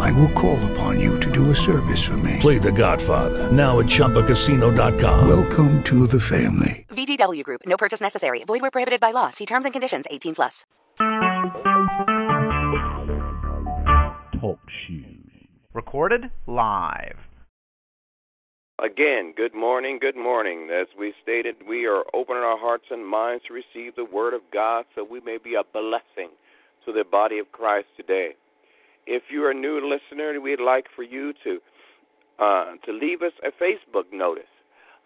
I will call upon you to do a service for me. Play The Godfather now at ChumbaCasino.com. Welcome to the family. VGW Group. No purchase necessary. Void where prohibited by law. See terms and conditions. 18 plus. Talk shoes. Recorded live. Again, good morning, good morning. As we stated, we are opening our hearts and minds to receive the Word of God so we may be a blessing to the body of Christ today. If you're a new listener, we'd like for you to uh, to leave us a Facebook notice.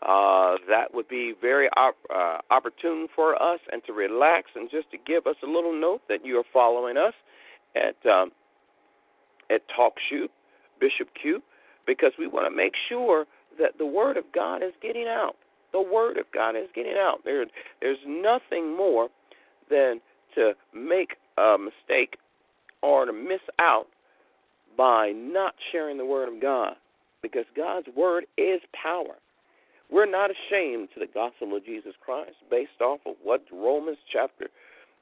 Uh, that would be very op- uh, opportune for us and to relax and just to give us a little note that you are following us at um, at TalkShoe, Bishop Q, because we want to make sure that the word of God is getting out. The word of God is getting out. There, there's nothing more than to make a mistake or to miss out by not sharing the word of God, because God's word is power. We're not ashamed to the gospel of Jesus Christ, based off of what Romans chapter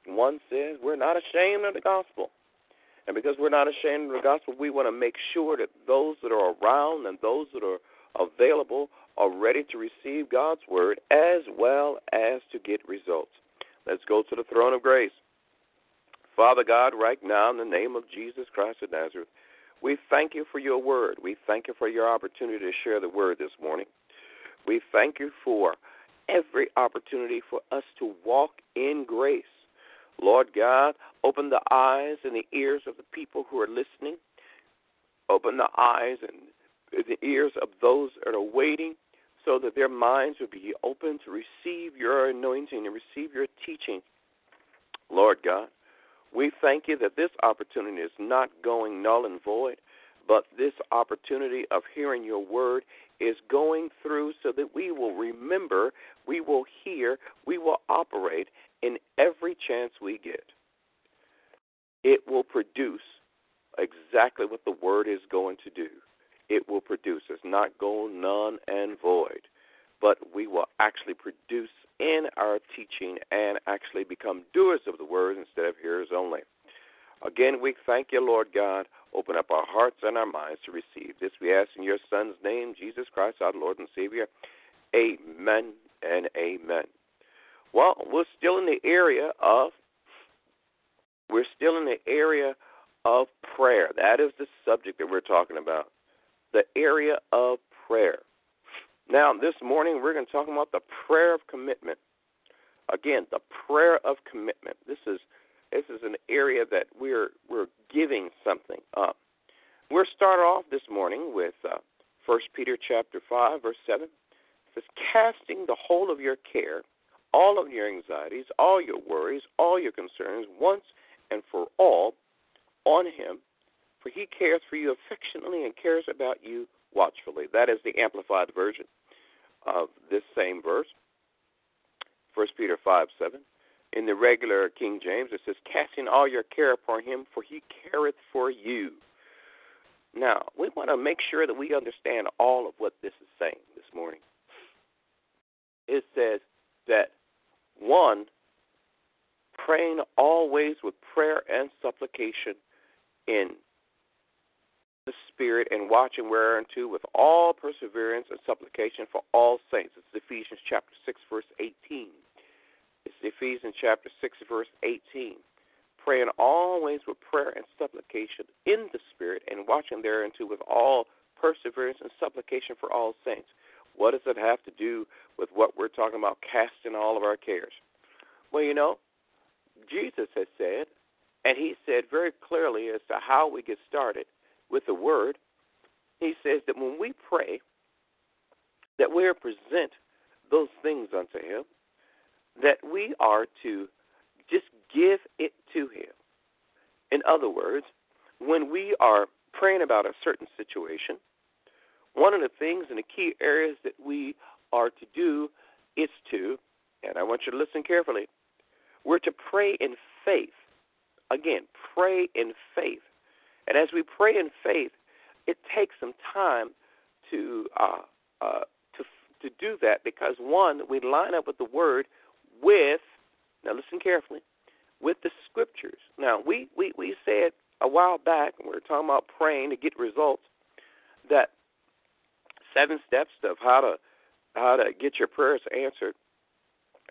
one says. We're not ashamed of the gospel. And because we're not ashamed of the gospel, we want to make sure that those that are around and those that are available are ready to receive God's word as well as to get results. Let's go to the throne of grace. Father God, right now, in the name of Jesus Christ of Nazareth, we thank you for your word. We thank you for your opportunity to share the word this morning. We thank you for every opportunity for us to walk in grace. Lord God, open the eyes and the ears of the people who are listening. Open the eyes and the ears of those that are waiting so that their minds will be open to receive your anointing and receive your teaching. Lord God, we thank you that this opportunity is not going null and void, but this opportunity of hearing your word is going through so that we will remember, we will hear, we will operate in every chance we get. It will produce exactly what the word is going to do it will produce. It's not going none and void, but we will actually produce in our teaching and actually become doers of the word instead of hearers only. Again, we thank you, Lord God. Open up our hearts and our minds to receive this. We ask in your Son's name, Jesus Christ, our Lord and Savior. Amen and amen. Well, we're still in the area of we're still in the area of prayer. That is the subject that we're talking about the area of prayer. Now, this morning we're going to talk about the prayer of commitment. Again, the prayer of commitment. This is this is an area that we're we're giving something up. We're start off this morning with uh, 1 Peter chapter 5 verse 7. It says casting the whole of your care, all of your anxieties, all your worries, all your concerns once and for all on him for he cares for you affectionately and cares about you watchfully. That is the amplified version of this same verse. 1 Peter 5 7. In the regular King James, it says, Casting all your care upon him, for he careth for you. Now, we want to make sure that we understand all of what this is saying this morning. It says that, one, praying always with prayer and supplication in the Spirit and watching whereunto with all perseverance and supplication for all saints. It's Ephesians chapter 6, verse 18. It's Ephesians chapter 6, verse 18. Praying always with prayer and supplication in the Spirit and watching thereunto with all perseverance and supplication for all saints. What does it have to do with what we're talking about, casting all of our cares? Well, you know, Jesus has said, and he said very clearly as to how we get started with the word, he says that when we pray, that we are present those things unto him, that we are to just give it to him. In other words, when we are praying about a certain situation, one of the things and the key areas that we are to do is to, and I want you to listen carefully. We're to pray in faith. Again, pray in faith. And as we pray in faith, it takes some time to uh, uh, to to do that because one, we line up with the word with. Now listen carefully, with the scriptures. Now we we we said a while back when we were talking about praying to get results that seven steps of how to how to get your prayers answered.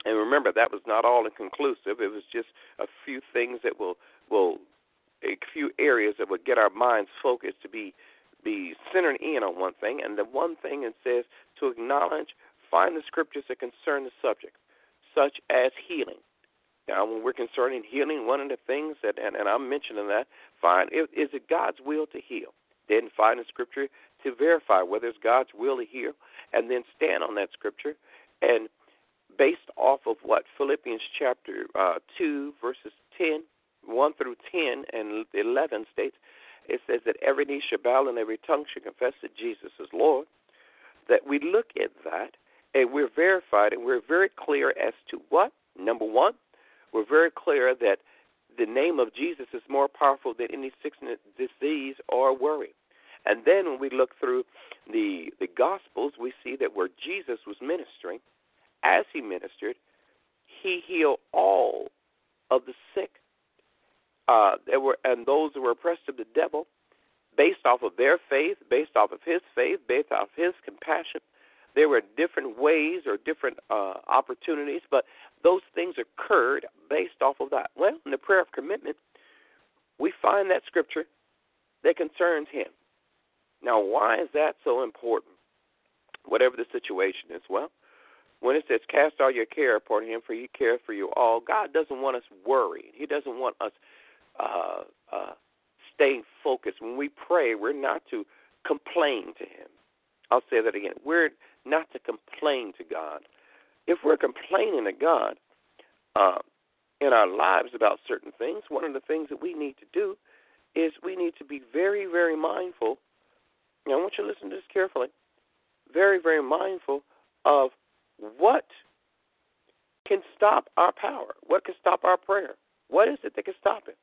And remember, that was not all inconclusive. It was just a few things that will will a few areas that would get our minds focused to be be centered in on one thing. And the one thing it says to acknowledge, find the scriptures that concern the subject, such as healing. Now, when we're concerning healing, one of the things that, and, and I'm mentioning that, find is it God's will to heal? Then find the scripture to verify whether it's God's will to heal, and then stand on that scripture. And based off of what Philippians chapter uh, 2, verses 10, 1 through 10 and 11 states, it says that every knee shall bow and every tongue shall confess that Jesus is Lord. That we look at that and we're verified and we're very clear as to what? Number one, we're very clear that the name of Jesus is more powerful than any sickness, disease, or worry. And then when we look through the the Gospels, we see that where Jesus was ministering, as he ministered, he healed all of the sick. Uh, were and those who were oppressed of the devil, based off of their faith, based off of his faith, based off his compassion. There were different ways or different uh, opportunities, but those things occurred based off of that. Well, in the prayer of commitment, we find that scripture that concerns him. Now, why is that so important? Whatever the situation is, well, when it says cast all your care upon him, for he cares for you all, God doesn't want us worried. He doesn't want us uh, uh, staying focused. When we pray, we're not to complain to him. I'll say that again. We're not to complain to God. If we're complaining to God uh, in our lives about certain things, one of the things that we need to do is we need to be very, very mindful now, I want you to listen to this carefully. Very, very mindful of what can stop our power. What can stop our prayer? What is it that can stop it?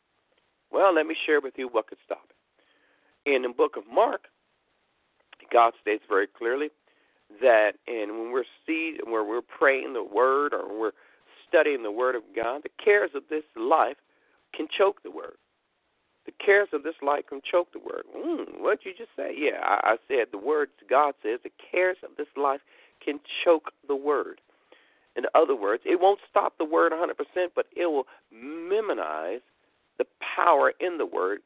Well, let me share with you what could stop it. In the book of Mark, God states very clearly that and when we're see where we're praying the word or we're studying the word of God, the cares of this life can choke the word. The cares of this life can choke the word. Mm, what did you just say? Yeah, I, I said the word God says the cares of this life can choke the word. In other words, it won't stop the word 100%, but it will minimize the power in the word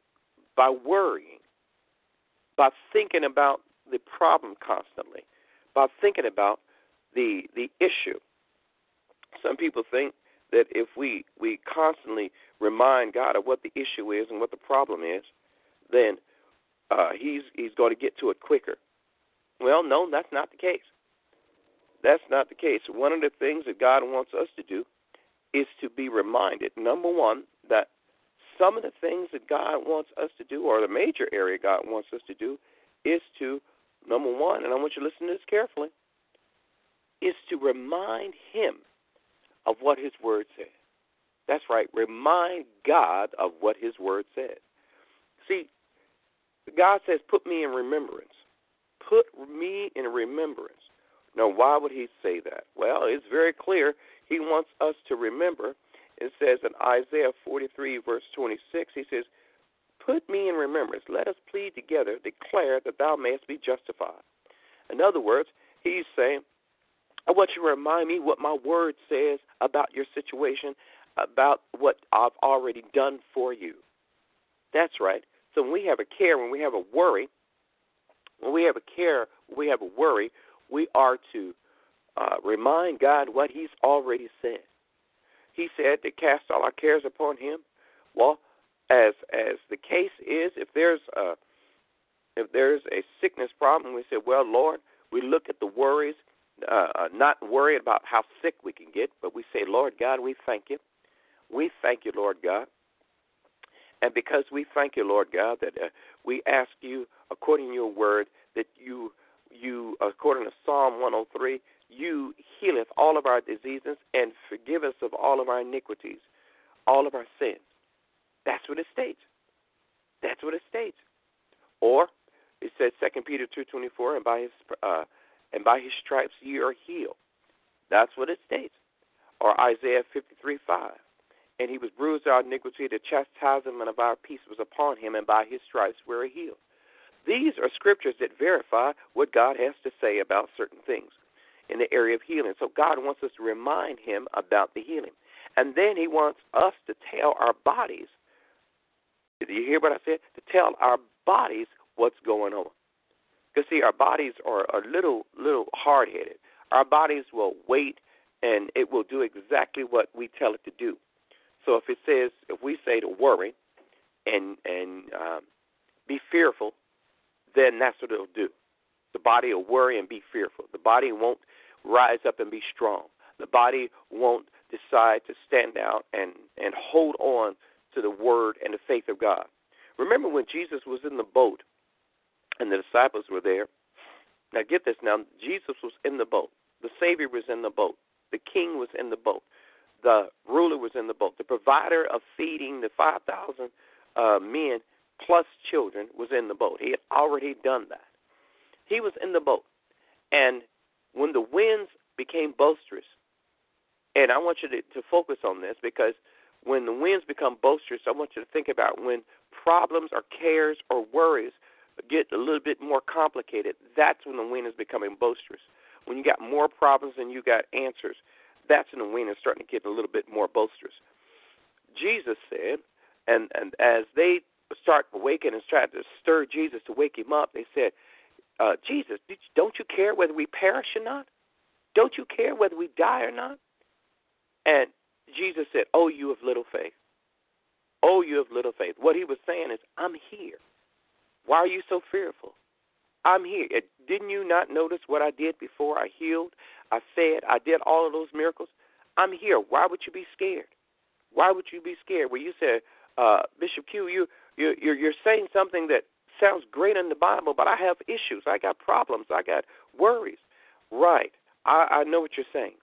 by worrying, by thinking about the problem constantly, by thinking about the the issue. Some people think that if we we constantly remind God of what the issue is and what the problem is, then uh, he's he's going to get to it quicker. Well, no, that's not the case. That's not the case. One of the things that God wants us to do is to be reminded. Number one, some of the things that God wants us to do, or the major area God wants us to do, is to number one, and I want you to listen to this carefully, is to remind Him of what His Word says. That's right. Remind God of what His Word says. See, God says, put me in remembrance. Put me in remembrance. Now, why would He say that? Well, it's very clear. He wants us to remember. It says in Isaiah 43, verse 26, He says, Put me in remembrance. Let us plead together, declare that thou mayest be justified. In other words, He's saying, I want you to remind me what my word says about your situation, about what I've already done for you. That's right. So when we have a care, when we have a worry, when we have a care, we have a worry, we are to uh, remind God what He's already said. He said to cast all our cares upon Him. Well, as as the case is, if there's a if there's a sickness problem, we say, well, Lord, we look at the worries, uh, uh not worried about how sick we can get, but we say, Lord God, we thank you we thank you, Lord God. And because we thank you, Lord God, that uh, we ask you, according to your word, that you, you according to Psalm 103, you healeth all of our diseases and forgive us of all of our iniquities, all of our sins. That's what it states. That's what it states. Or it says Second Peter two twenty four, and by his uh, and by his stripes ye are healed. That's what it states. Or Isaiah fifty three five. And he was bruised our iniquity, the chastisement of our peace was upon him, and by his stripes we are healed. These are scriptures that verify what God has to say about certain things in the area of healing. So God wants us to remind him about the healing. And then he wants us to tell our bodies, did you hear what I said? To tell our bodies what's going on. Because see, our bodies are a little little hard headed. Our bodies will wait and it will do exactly what we tell it to do. So if it says if we say to worry and and um, be fearful, then that's what it'll do. The body will worry and be fearful. The body won't rise up and be strong. The body won't decide to stand out and, and hold on to the word and the faith of God. Remember when Jesus was in the boat and the disciples were there? Now get this now, Jesus was in the boat. The Savior was in the boat. The king was in the boat. The ruler was in the boat. The provider of feeding the 5,000 uh, men plus children was in the boat. He had already done that. He was in the boat. And when the winds became boisterous, and I want you to, to focus on this because when the winds become boisterous, I want you to think about when problems or cares or worries get a little bit more complicated, that's when the wind is becoming boisterous. When you got more problems than you got answers, that's when the wind is starting to get a little bit more boisterous. Jesus said, and and as they start waking and trying to stir Jesus to wake him up, they said, uh, Jesus, don't you care whether we perish or not? Don't you care whether we die or not? And Jesus said, Oh, you have little faith. Oh, you have little faith. What he was saying is, I'm here. Why are you so fearful? I'm here. Didn't you not notice what I did before I healed? I fed. I did all of those miracles. I'm here. Why would you be scared? Why would you be scared? Well, you said, uh, Bishop Q, you you're, you're you're saying something that sounds great in the Bible, but I have issues. I got problems. I got worries. Right. I, I know what you're saying.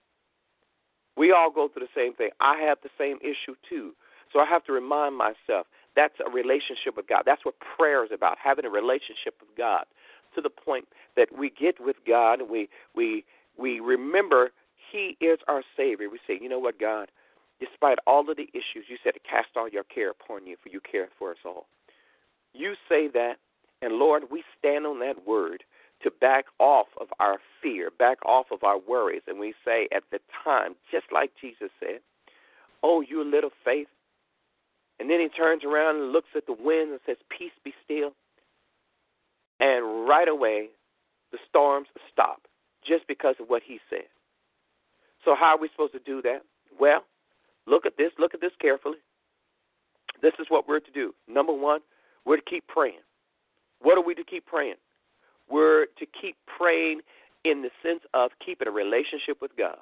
We all go through the same thing. I have the same issue too. So I have to remind myself that's a relationship with God. That's what prayer is about, having a relationship with God to the point that we get with God and we we we remember he is our savior. We say, "You know what, God, despite all of the issues, you said to cast all your care upon you for you care for us all." You say that, and Lord, we stand on that word to back off of our fear, back off of our worries. And we say at the time, just like Jesus said, Oh, you little faith. And then he turns around and looks at the wind and says, Peace be still. And right away, the storms stop just because of what he said. So, how are we supposed to do that? Well, look at this. Look at this carefully. This is what we're to do. Number one, we're to keep praying. What are we to keep praying? We're to keep praying in the sense of keeping a relationship with God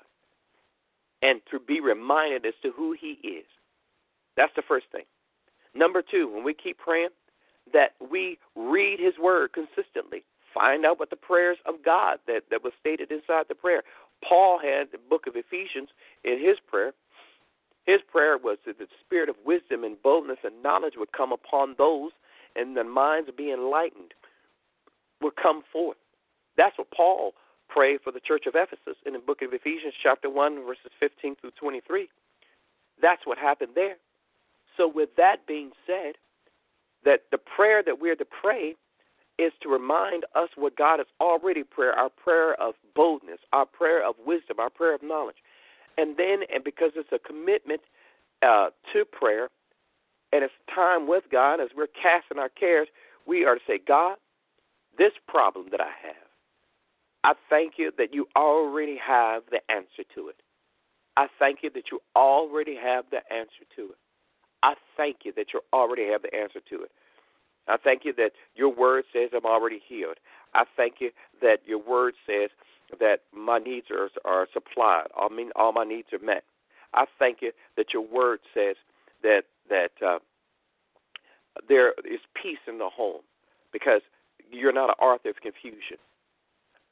and to be reminded as to who He is. That's the first thing. Number two, when we keep praying, that we read His Word consistently. Find out what the prayers of God that, that was stated inside the prayer. Paul had the book of Ephesians in his prayer. His prayer was that the spirit of wisdom and boldness and knowledge would come upon those and the minds be enlightened, would come forth. That's what Paul prayed for the church of Ephesus in the book of Ephesians, chapter 1, verses 15 through 23. That's what happened there. So, with that being said, that the prayer that we're to pray is to remind us what God has already prayed, our prayer of boldness, our prayer of wisdom, our prayer of knowledge. And then, and because it's a commitment uh, to prayer, and it's time with God as we're casting our cares, we are to say, God, this problem that I have, I thank you that you already have the answer to it. I thank you that you already have the answer to it. I thank you that you already have the answer to it. I thank you that your word says I'm already healed. I thank you that your word says that my needs are, are supplied. I mean, all my needs are met. I thank you that your word says that that uh, there is peace in the home because you're not an author of confusion.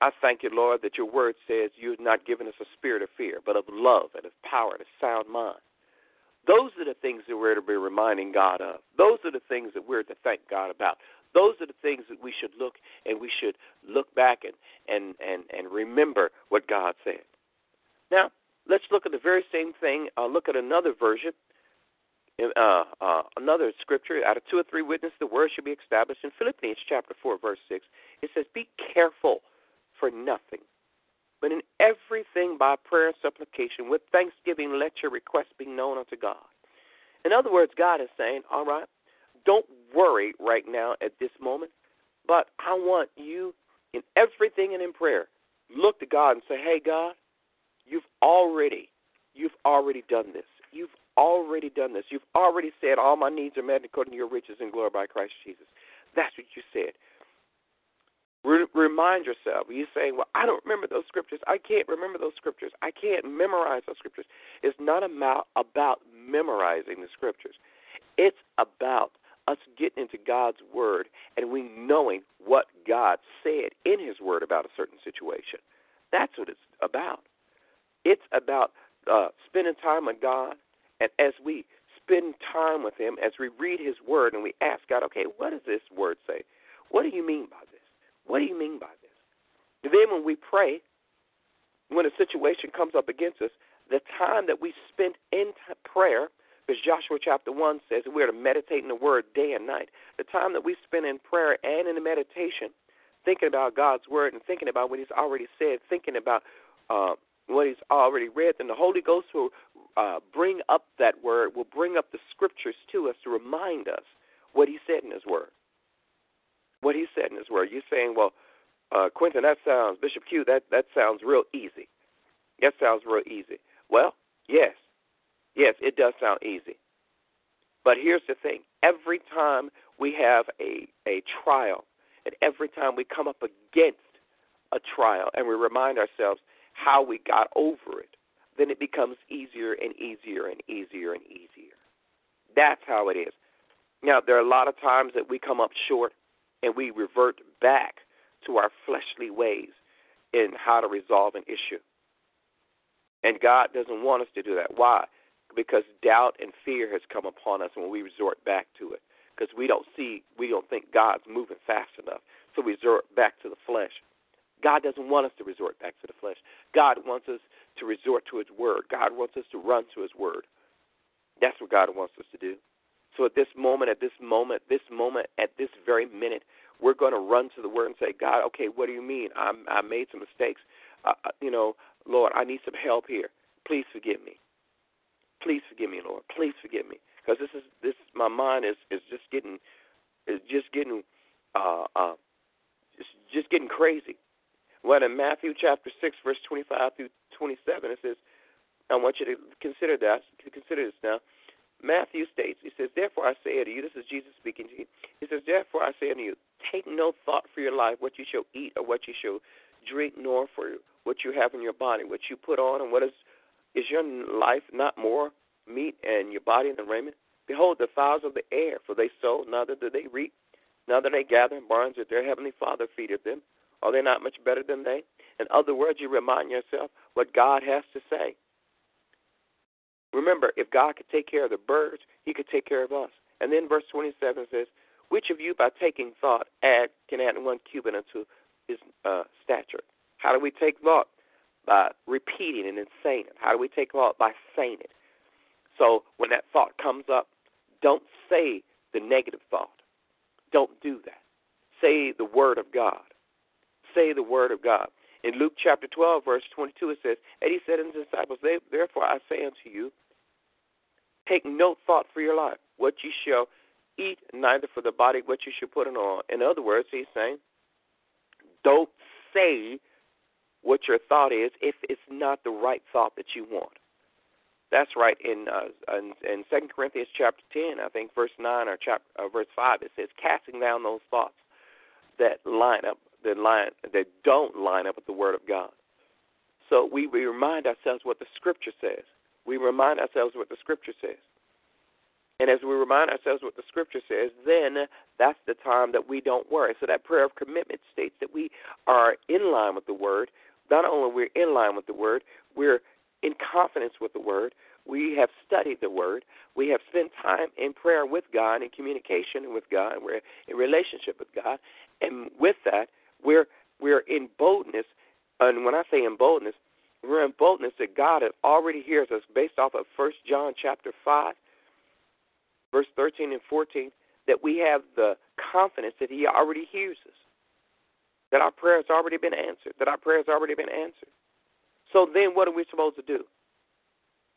I thank you, Lord, that your word says you have not given us a spirit of fear, but of love and of power and a sound mind. Those are the things that we're to be reminding God of. Those are the things that we're to thank God about. Those are the things that we should look and we should look back and, and, and, and remember what God said. Now, let's look at the very same thing. Uh, look at another version, uh, uh, another scripture. Out of two or three witnesses, the word should be established. In Philippians chapter 4, verse 6, it says, Be careful for nothing. But in everything by prayer and supplication, with thanksgiving, let your requests be known unto God. In other words, God is saying, All right, don't worry right now at this moment, but I want you in everything and in prayer, look to God and say, Hey, God, you've already, you've already done this. You've already done this. You've already said, All my needs are met according to your riches and glory by Christ Jesus. That's what you said. Re- remind yourself. You're saying, "Well, I don't remember those scriptures. I can't remember those scriptures. I can't memorize those scriptures." It's not about about memorizing the scriptures. It's about us getting into God's word and we knowing what God said in His word about a certain situation. That's what it's about. It's about uh, spending time with God, and as we spend time with Him, as we read His word, and we ask God, "Okay, what does this word say? What do you mean by this?" What do you mean by this? And then when we pray, when a situation comes up against us, the time that we spend in prayer, because Joshua chapter 1 says we're to meditate in the word day and night, the time that we spend in prayer and in meditation, thinking about God's word and thinking about what He's already said, thinking about uh, what He's already read, then the Holy Ghost will uh, bring up that word, will bring up the scriptures to us to remind us what He said in His word what he said in his word. You're saying, well, uh, Quentin, that sounds Bishop Q. That that sounds real easy. That sounds real easy. Well, yes, yes, it does sound easy. But here's the thing: every time we have a a trial, and every time we come up against a trial, and we remind ourselves how we got over it, then it becomes easier and easier and easier and easier. That's how it is. Now, there are a lot of times that we come up short and we revert back to our fleshly ways in how to resolve an issue. And God doesn't want us to do that. Why? Because doubt and fear has come upon us when we resort back to it. Because we don't see, we don't think God's moving fast enough. So we resort back to the flesh. God doesn't want us to resort back to the flesh. God wants us to resort to His Word. God wants us to run to His Word. That's what God wants us to do. So at this moment, at this moment, this moment, at this very minute, we're going to run to the Word and say, God, okay, what do you mean? I'm, I made some mistakes. Uh, uh, you know, Lord, I need some help here. Please forgive me. Please forgive me, Lord. Please forgive me, because this is this. My mind is is just getting is just getting uh, uh, just just getting crazy. Well, in Matthew chapter six, verse twenty-five through twenty-seven, it says, I want you to consider that. Consider this now. Matthew states, he says, Therefore I say unto you, this is Jesus speaking to you. He says, Therefore I say unto you, take no thought for your life, what you shall eat or what you shall drink, nor for what you have in your body, what you put on, and what is is your life not more meat and your body than raiment? Behold, the fowls of the air, for they sow, neither do they reap, neither they gather in barns, that their heavenly Father feedeth them. Are they not much better than they? In other words, you remind yourself what God has to say. Remember, if God could take care of the birds, He could take care of us. And then verse 27 says, Which of you, by taking thought, add can add one cubit unto his uh, stature? How do we take thought? By repeating and then saying it. How do we take thought? By saying it. So when that thought comes up, don't say the negative thought. Don't do that. Say the word of God. Say the word of God. In Luke chapter 12, verse 22, it says, And he said unto his disciples, Therefore I say unto you, Take no thought for your life, what you shall eat, neither for the body what you shall put on. In other words, he's saying, don't say what your thought is if it's not the right thought that you want. That's right. In uh, in, in Second Corinthians chapter ten, I think verse nine or chapter uh, verse five, it says, "Casting down those thoughts that line up, that line that don't line up with the Word of God." So we, we remind ourselves what the Scripture says we remind ourselves what the scripture says. And as we remind ourselves what the scripture says, then that's the time that we don't worry. So that prayer of commitment states that we are in line with the word. Not only we're in line with the word, we're in confidence with the word. We have studied the word. We have spent time in prayer with God, in communication with God. We're in relationship with God, and with that, we're we're in boldness. And when I say in boldness, we're in boldness that God already hears us based off of First John chapter five, verse thirteen and fourteen. That we have the confidence that He already hears us, that our prayer has already been answered, that our prayer has already been answered. So then, what are we supposed to do?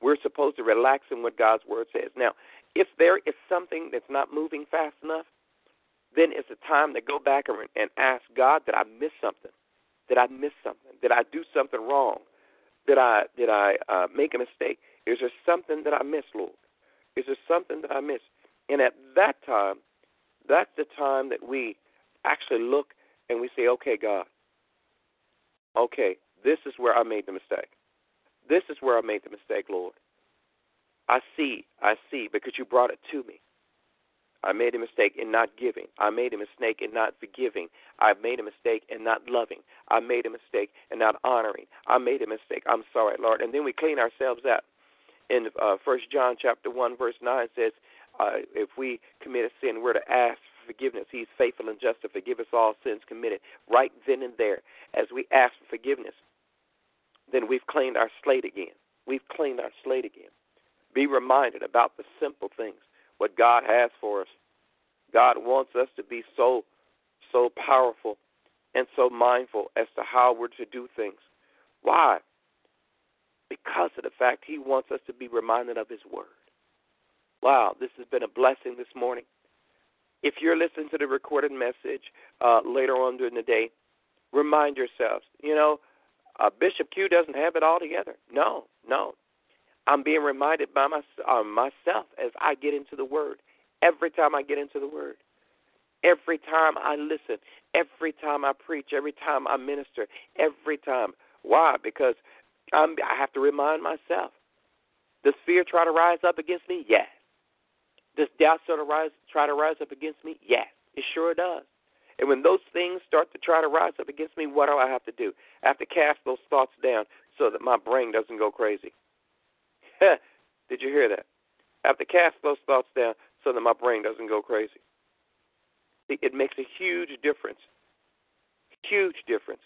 We're supposed to relax in what God's word says. Now, if there is something that's not moving fast enough, then it's a time to go back and ask God, did I miss something? Did I miss something? Did I do something wrong? Did I did I uh, make a mistake? Is there something that I missed, Lord? Is there something that I missed? And at that time, that's the time that we actually look and we say, okay, God, okay, this is where I made the mistake. This is where I made the mistake, Lord. I see, I see, because you brought it to me. I made a mistake in not giving. I made a mistake in not forgiving. I made a mistake in not loving. I made a mistake in not honoring. I made a mistake. I'm sorry, Lord. And then we clean ourselves up. In uh, First John chapter one verse nine says, uh, if we commit a sin, we're to ask for forgiveness. He's faithful and just to forgive us all sins committed right then and there. As we ask for forgiveness, then we've cleaned our slate again. We've cleaned our slate again. Be reminded about the simple things, what God has for us. God wants us to be so, so powerful and so mindful as to how we're to do things. Why? Because of the fact He wants us to be reminded of His Word. Wow, this has been a blessing this morning. If you're listening to the recorded message uh, later on during the day, remind yourselves, you know, uh, Bishop Q doesn't have it all together. No, no. I'm being reminded by my, uh, myself as I get into the Word. Every time I get into the Word, every time I listen, every time I preach, every time I minister, every time. Why? Because I'm, I have to remind myself. Does fear try to rise up against me? Yes. Does doubt sort of rise, try to rise up against me? Yes, it sure does. And when those things start to try to rise up against me, what do I have to do? I have to cast those thoughts down so that my brain doesn't go crazy. Did you hear that? I have to cast those thoughts down so that my brain doesn't go crazy. See, it makes a huge difference, huge difference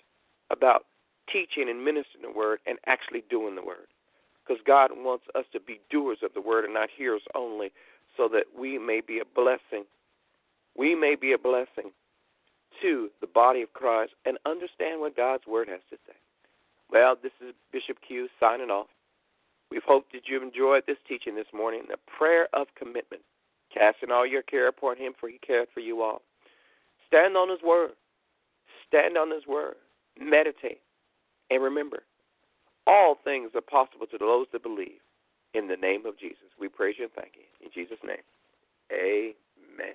about teaching and ministering the word and actually doing the word. Because God wants us to be doers of the word and not hearers only, so that we may be a blessing. We may be a blessing to the body of Christ and understand what God's Word has to say. Well, this is Bishop Q signing off. We've hoped that you've enjoyed this teaching this morning, the prayer of commitment, casting all your care upon Him, for He cared for you all. Stand on His Word. Stand on His Word. Meditate. And remember, all things are possible to those that believe. In the name of Jesus, we praise you and thank you. In Jesus' name, amen.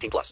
18 plus.